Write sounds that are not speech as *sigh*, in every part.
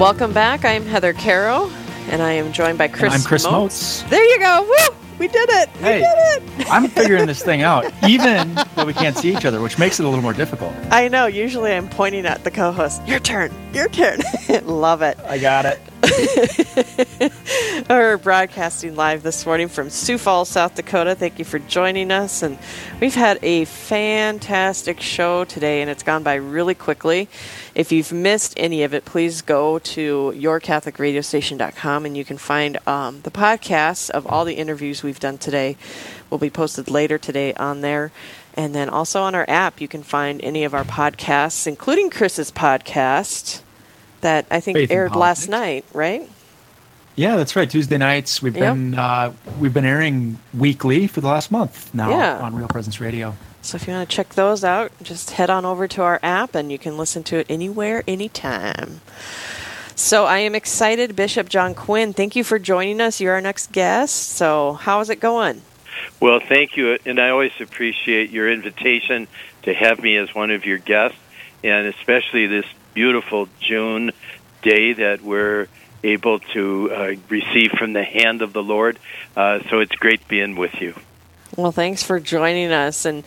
Welcome back. I'm Heather Caro, and I am joined by Chris. And I'm Chris Moats. Moats. There you go. Woo! We did it. We Hey. did it. I'm figuring this thing out, *laughs* even though we can't see each other, which makes it a little more difficult. I know. Usually, I'm pointing at the co-host. Your turn. Your turn. *laughs* Love it. I got it. *laughs* We're broadcasting live this morning from Sioux Falls, South Dakota. Thank you for joining us. And we've had a fantastic show today, and it's gone by really quickly. If you've missed any of it, please go to yourcatholicradiostation.com and you can find um, the podcasts of all the interviews we've done today. Will be posted later today on there. And then also on our app, you can find any of our podcasts, including Chris's podcast that I think Faith aired last night, right? Yeah, that's right. Tuesday nights. We've Yep. been uh, we've been airing weekly for the last month now Yeah. on Real Presence Radio. So if you want to check those out, just head on over to our app and you can listen to it anywhere, anytime. So I am excited, Bishop John Quinn. Thank you for joining us. You're our next guest. So how is it going? Well, thank you, and I always appreciate your invitation to have me as one of your guests, and especially this beautiful June day that we're able to uh, receive from the hand of the Lord. Uh, so it's great being with you. Well, thanks for joining us. And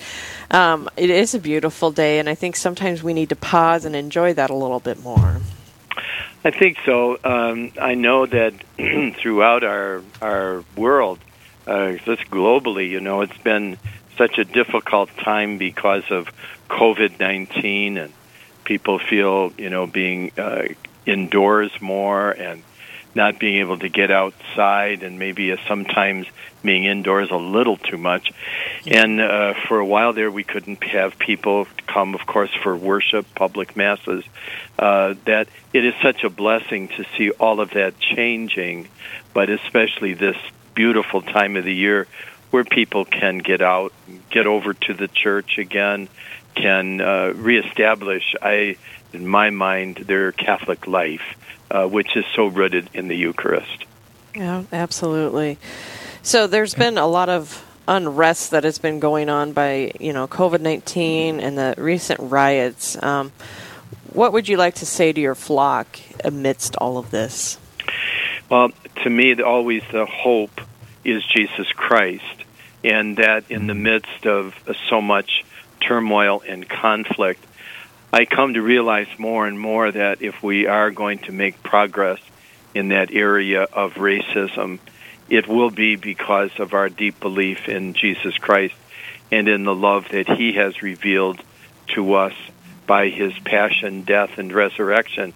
um, it is a beautiful day, and I think sometimes we need to pause and enjoy that a little bit more. I think so. Um, I know that *clears throat* throughout our our world, uh, just globally, you know, it's been such a difficult time because of COVID nineteen, and people feel, you know, being uh, indoors more and not being able to get outside, and maybe uh, sometimes being indoors a little too much. And uh, for a while there, we couldn't have people come, of course, for worship, public masses. Uh, that it is such a blessing to see all of that changing, but especially this beautiful time of the year where people can get out, get over to the church again, can uh, reestablish, I, in my mind, their Catholic life, uh, which is so rooted in the Eucharist. Yeah, absolutely. So there's been a lot of unrest that has been going on by you know COVID nineteen and the recent riots. Um, what would you like to say to your flock amidst all of this? Well, to me, the- always the hope is Jesus Christ, and that in the midst of so much turmoil and conflict, I come to realize more and more that if we are going to make progress in that area of racism, it will be because of our deep belief in Jesus Christ and in the love that He has revealed to us by His passion, death, and resurrection,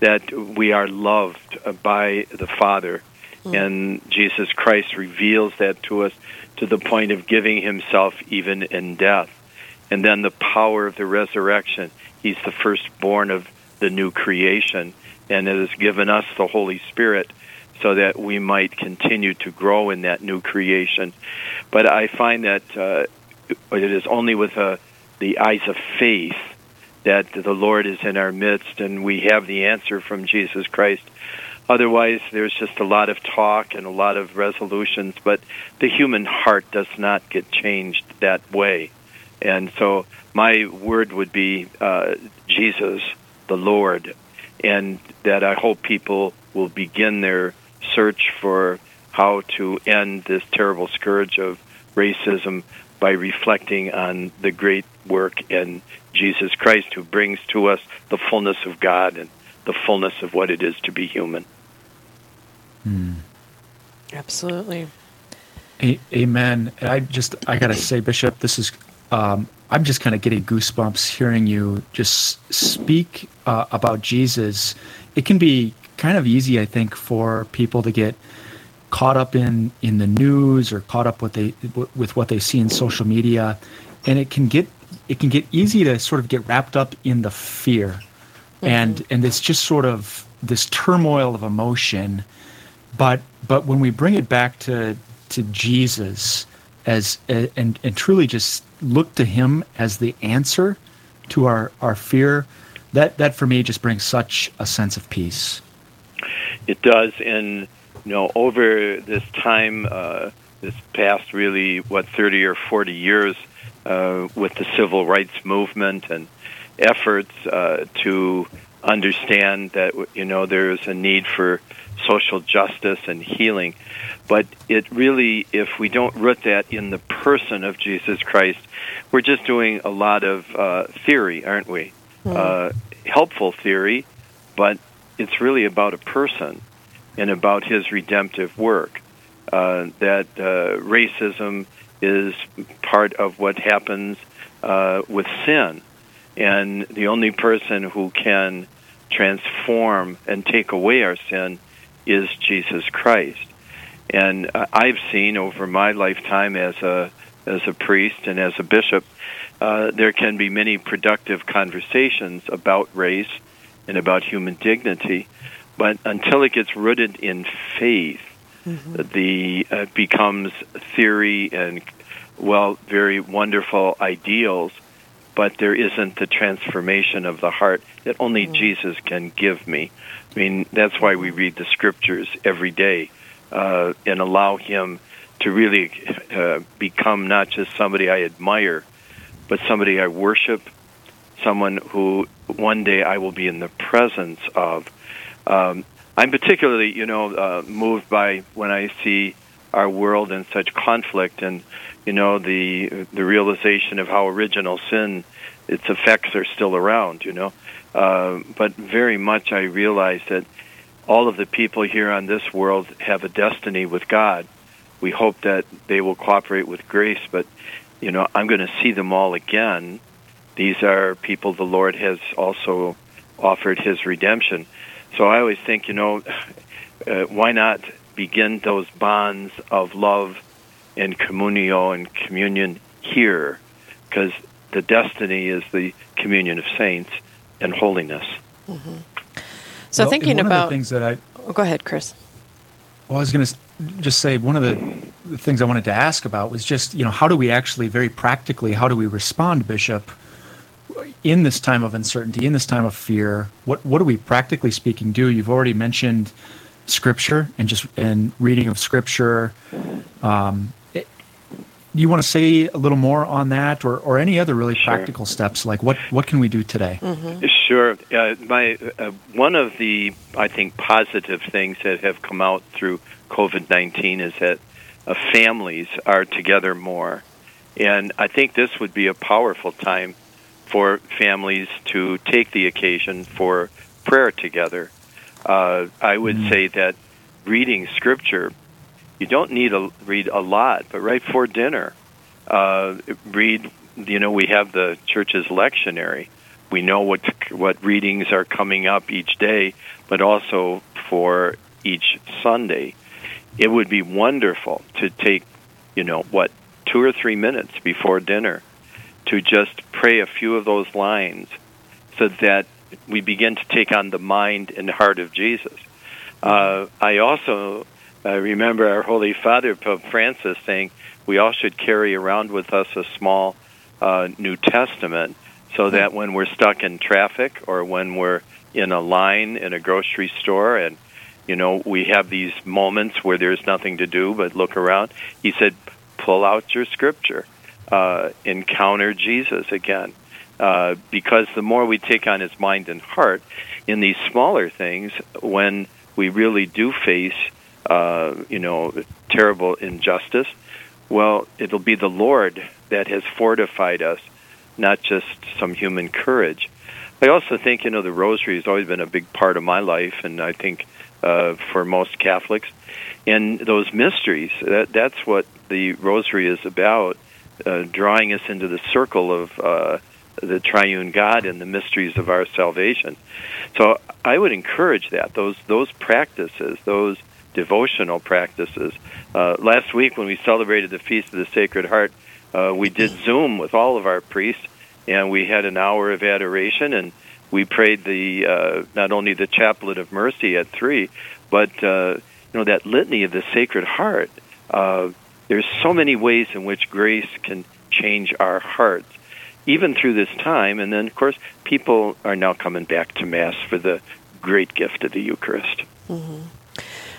that we are loved by the Father. Hmm. And Jesus Christ reveals that to us to the point of giving Himself even in death. And then the power of the resurrection. He's the firstborn of the new creation, and it has given us the Holy Spirit so that we might continue to grow in that new creation. But I find that uh, it is only with uh, the eyes of faith that the Lord is in our midst and we have the answer from Jesus Christ. Otherwise, there's just a lot of talk and a lot of resolutions, but the human heart does not get changed that way. And so, my word would be uh, Jesus, the Lord, and that I hope people will begin their search for how to end this terrible scourge of racism by reflecting on the great work in Jesus Christ, who brings to us the fullness of God and the fullness of what it is to be human. Absolutely. A- amen. I just I gotta say, Bishop, this is um, I'm just kind of getting goosebumps hearing you just speak uh, about Jesus. It can be kind of easy, I think, for people to get caught up in in the news or caught up with they with what they see in social media, and it can get it can get easy to sort of get wrapped up in the fear, and and it's just sort of this turmoil of emotion. But but when we bring it back to to Jesus as and and truly just look to him as the answer to our our fear that that for me just brings such a sense of peace. It does, and you know, over this time, uh, this past really what thirty or forty years, uh, with the civil rights movement and efforts uh, to understand that you know there's a need for social justice and healing, but it really, if we don't root that in the person of Jesus Christ, we're just doing a lot of uh, theory, aren't we? Mm. Uh, helpful theory, but it's really about a person and about his redemptive work. Uh, that uh, racism is part of what happens uh, with sin. And the only person who can transform and take away our sin is Jesus Christ. And uh, I've seen over my lifetime as a as a priest and as a bishop, uh, there can be many productive conversations about race and about human dignity, but until it gets rooted in faith, mm-hmm. the uh, becomes theory and well, very wonderful ideals, but there isn't the transformation of the heart that only mm-hmm. Jesus can give me. I mean, that's why we read the scriptures every day uh, and allow Him to really uh, become not just somebody I admire, but somebody I worship, someone who one day I will be in the presence of. Um, I'm particularly, you know, uh, moved by when I see our world in such conflict, and you know, the the realization of how original sin, its effects are still around. You know, uh, but very much I realize that all of the people here on this world have a destiny with God. We hope that they will cooperate with grace, but you know, I'm going to see them all again. These are people the Lord has also offered His redemption. So I always think, you know, *sighs* uh, why not begin those bonds of love and communio and communion here? Because the destiny is the communion of saints and holiness. Mm-hmm. So well, thinking about things that I oh, go ahead, Chris. Well, I was going to just say one of the, the things I wanted to ask about was just you know how do we actually very practically how do we respond, Bishop? in this time of uncertainty, in this time of fear, what what do we practically speaking do? You've already mentioned scripture and just and reading of scripture. Um, it, do you want to say a little more on that, or, or any other really sure. practical steps? Like what what can we do today? Mm-hmm. Sure. Uh, my uh, one of the I think positive things that have come out through COVID nineteen is that uh, families are together more, and I think this would be a powerful time for families to take the occasion for prayer together. Uh, I would mm-hmm. say that reading scripture, you don't need to read a lot, but right before dinner, uh, read. You know, we have the church's lectionary. We know what what readings are coming up each day, but also for each Sunday. It would be wonderful to take, you know, what two or three minutes before dinner to just pray a few of those lines so that we begin to take on the mind and heart of Jesus. Uh, I also uh, remember our Holy Father, Pope Francis, saying we all should carry around with us a small uh, New Testament so hmm. that when we're stuck in traffic or when we're in a line in a grocery store and you know we have these moments where there's nothing to do but look around he said pull out your scripture uh, encounter Jesus again. Uh, because the more we take on his mind and heart in these smaller things, when we really do face, uh, you know, terrible injustice, well, it'll be the Lord that has fortified us, not just some human courage. I also think, you know, the rosary has always been a big part of my life, and I think uh, for most Catholics. And those mysteries, that, that's what the rosary is about uh, drawing us into the circle of uh, the triune God and the mysteries of our salvation. So I would encourage that those those practices, those devotional practices. Uh, last week when we celebrated the feast of the Sacred Heart, uh, we did Zoom with all of our priests, and we had an hour of adoration and. We prayed the uh, not only the Chaplet of Mercy at three, but uh, you know that litany of the Sacred Heart. Uh, there's so many ways in which grace can change our hearts, even through this time. And then, of course, people are now coming back to Mass for the great gift of the Eucharist. Mm-hmm.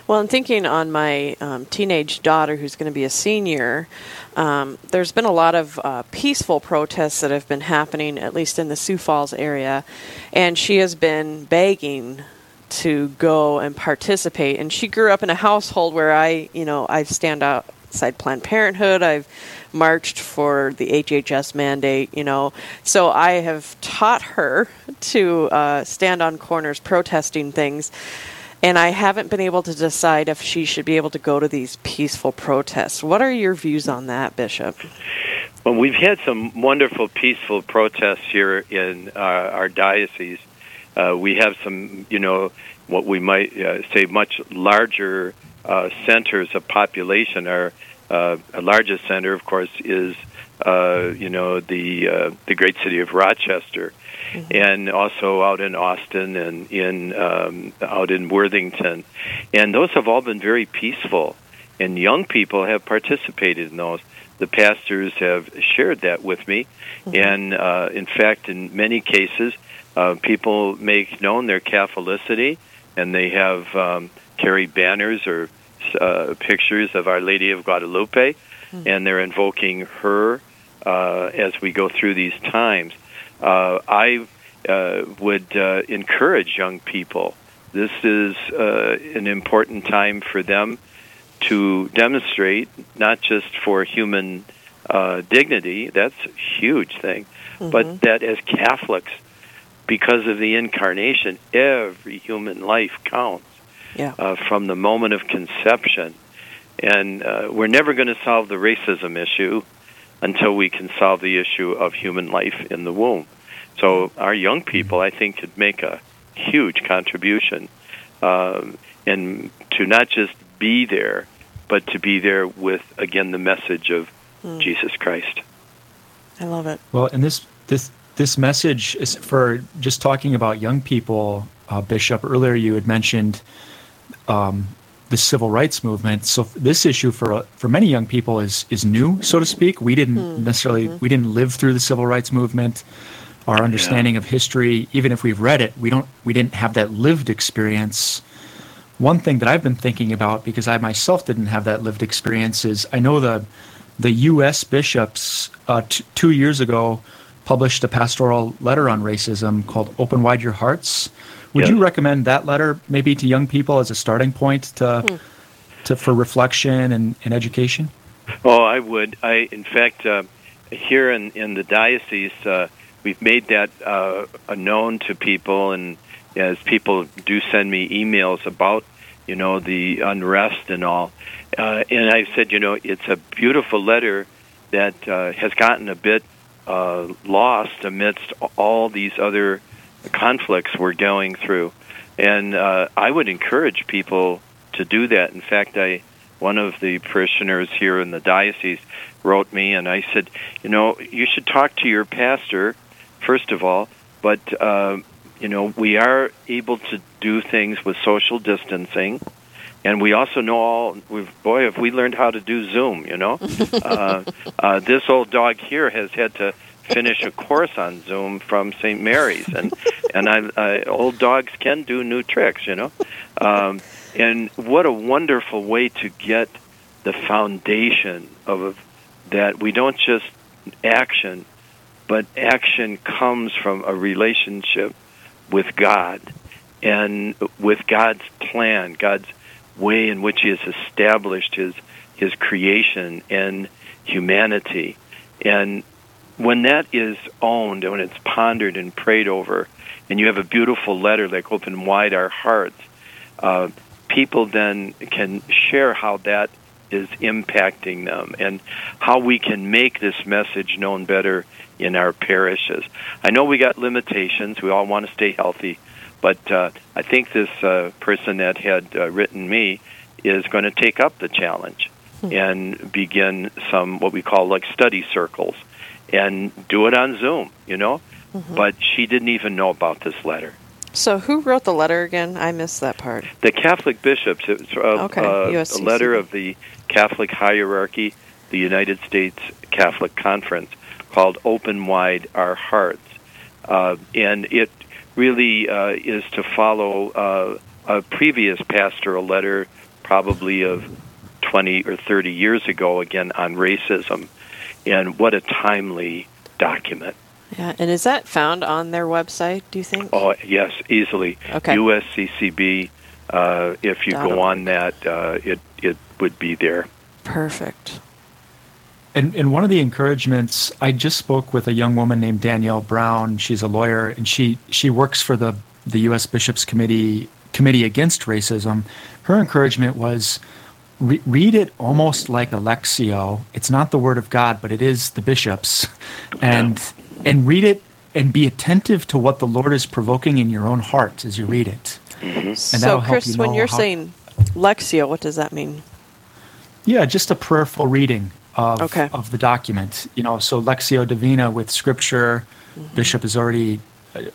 Well, I'm thinking on my um, teenage daughter who's going to be a senior. Um, there's been a lot of uh, peaceful protests that have been happening, at least in the Sioux Falls area, and she has been begging to go and participate. And she grew up in a household where I, you know, I stand outside Planned Parenthood. I've marched for the HHS mandate, you know. So I have taught her to uh, stand on corners protesting things. And I haven't been able to decide if she should be able to go to these peaceful protests. What are your views on that, Bishop? Well, we've had some wonderful peaceful protests here in uh, our diocese. Uh, we have some, you know, what we might uh, say much larger uh, centers of population. Our uh, largest center, of course, is uh, you know the uh, the great city of Rochester, mm-hmm. and also out in Austin and in um, out in Worthington, and those have all been very peaceful, and young people have participated in those. The pastors have shared that with me, mm-hmm. and uh, in fact, in many cases, uh, people make known their Catholicity, and they have um, carried banners or uh, pictures of Our Lady of Guadalupe, mm-hmm. and they're invoking her uh, as we go through these times. Uh, I uh, would uh, encourage young people. This is uh, an important time for them to demonstrate not just for human uh, dignity, that's a huge thing, mm-hmm. but that as Catholics, because of the incarnation, every human life counts yeah. uh, from the moment of conception. And uh, we're never going to solve the racism issue until we can solve the issue of human life in the womb. So our young people, I think, could make a huge contribution, um, and to not just be there, but to be there with again the message of mm. Jesus Christ. I love it. Well, and this this this message is for just talking about young people, uh, Bishop. Earlier, you had mentioned um, the civil rights movement. So this issue for for many young people is is new, so to speak. We didn't mm-hmm. necessarily mm-hmm. we didn't live through the civil rights movement. Our understanding yeah. of history, even if we've read it, we don't we didn't have that lived experience. One thing that I've been thinking about because I myself didn't have that lived experience is I know the the U.S. bishops uh, t- two years ago published a pastoral letter on racism called "Open Wide Your Hearts." Would yes. you recommend that letter maybe to young people as a starting point to, hmm. to for reflection and, and education? Oh, I would. I, in fact, uh, here in in the diocese, uh, we've made that uh, known to people, and as people do send me emails about, you know, the unrest and all, uh, and I said, you know, it's a beautiful letter that uh, has gotten a bit uh, lost amidst all these other conflicts we're going through. And uh, I would encourage people to do that. In fact, I one of the parishioners here in the diocese wrote me, and I said, you know, you should talk to your pastor first of all, but uh, you know, we are able to do things with social distancing. And we also know all. We've, boy, have we learned how to do Zoom. You know, *laughs* uh, uh, this old dog here has had to finish a course on Zoom from St. Mary's, and and I, I old dogs can do new tricks, you know. Um, and what a wonderful way to get the foundation of that we don't just action, but action comes from a relationship with God and with God's plan, God's way in which He has established His His creation and humanity. And when that is owned and when it's pondered and prayed over, and you have a beautiful letter like "Open Wide Our Hearts," uh, people then can share how that is impacting them and how we can make this message known better in our parishes. I know we got limitations; we all want to stay healthy, but uh, I think this uh, person that had uh, written me is going to take up the challenge hmm. and begin some what we call like study circles and do it on Zoom, you know? Mm-hmm. But she didn't even know about this letter. So, who wrote the letter again? I missed that part. The Catholic bishops. It was uh, okay. uh, a letter of the Catholic hierarchy, the United States Catholic Conference, called "Open Wide Our Hearts," uh, and it really uh, is to follow uh, a previous pastoral letter probably of 20 or 30 years ago, again, on racism. And what a timely document. Yeah, and is that found on their website, do you think? Oh, yes, easily. Okay. USCCB, uh, if you Dot go on that, uh, it, it would be there. Perfect. And, and one of the encouragements, I just spoke with a young woman named Danielle Brown. She's a lawyer, and she, she works for the, the U.S. Bishops Committee Committee Against Racism. Her encouragement was re- read it almost like a lectio. It's not the Word of God, but it is the bishops, and and read it and be attentive to what the Lord is provoking in your own heart as you read it. Mm-hmm. So, that'll help Chris, you when you're how- saying Lectio, what does that mean? Yeah, just a prayerful reading of Okay. of the document. You know, so Lectio Divina with Scripture. Mm-hmm. Bishop is already.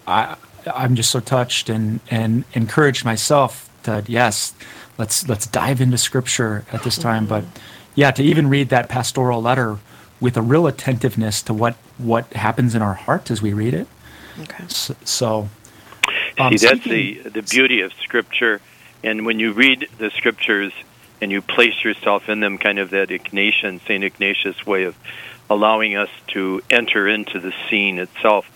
I I'm just so touched and and encouraged myself that yes, let's let's dive into Scripture at this time. But Mm-hmm. yeah, to even read that pastoral letter with a real attentiveness to what what happens in our hearts as we read it. Okay. So, so um, See, that's speaking- the the beauty of Scripture, and when you read the Scriptures and you place yourself in them, kind of that Ignatian, Saint Ignatius way of allowing us to enter into the scene itself.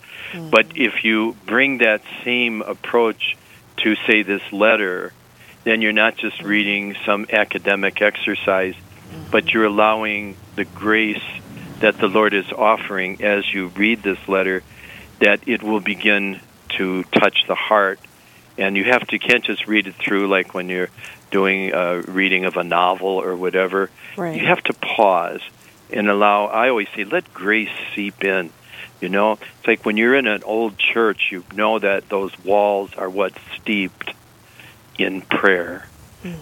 But if you bring that same approach to, say, this letter, then you're not just reading some academic exercise, but you're allowing the grace that the Lord is offering as you read this letter, that it will begin to touch the heart. And you have to can't just read it through like when you're doing a reading of a novel or whatever. Right. You have to pause and allow. I always say, let grace seep in. You know, it's like when you're in an old church, you know that those walls are what's steeped in prayer.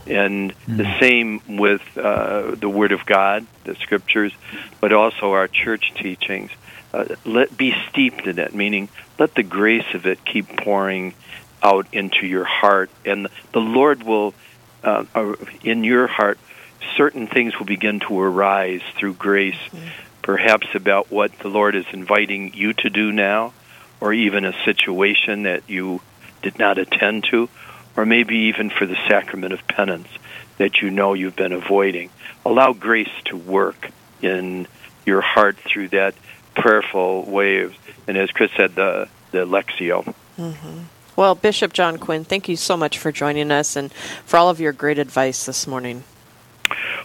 And the same with uh, the Word of God, the Scriptures, but also our church teachings. Uh, let be steeped in it, meaning let the grace of it keep pouring out into your heart, and the Lord will, uh, uh, in your heart, certain things will begin to arise through grace, perhaps about what the Lord is inviting you to do now, or even a situation that you did not attend to, or maybe even for the sacrament of penance that you know you've been avoiding. Allow grace to work in your heart through that prayerful way, and as Chris said, the the lectio. Mm-hmm. Well, Bishop John Quinn, thank you so much for joining us and for all of your great advice this morning.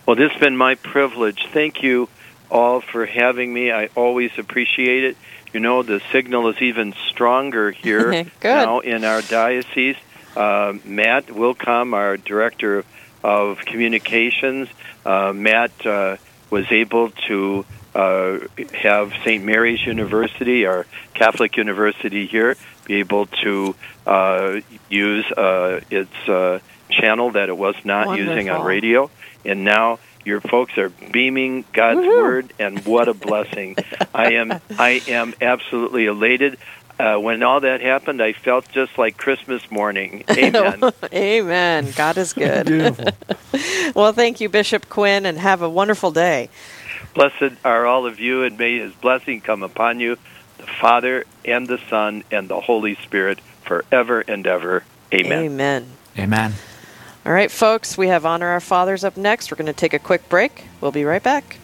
Well, this has been my privilege. Thank you all for having me. I always appreciate it. You know, the signal is even stronger here *laughs* now in our diocese. Uh, Matt Wilcom, our director of communications, uh, Matt uh, was able to uh, have St. Mary's University, our Catholic university here, be able to uh, use uh, its uh, channel that it was not using on radio, and now your folks are beaming God's Woohoo. word, and what a blessing! *laughs* I am I am absolutely elated. Uh, when all that happened, I felt just like Christmas morning. *laughs* Amen. Amen. God is good. Beautiful. *laughs* well, thank you, Bishop Quinn, and have a wonderful day. Blessed are all of you, and may His blessing come upon you, the Father and the Son and the Holy Spirit, forever and ever. Amen. Amen. Amen. All right, folks, we have Honor Our Fathers up next. We're going to take a quick break. We'll be right back.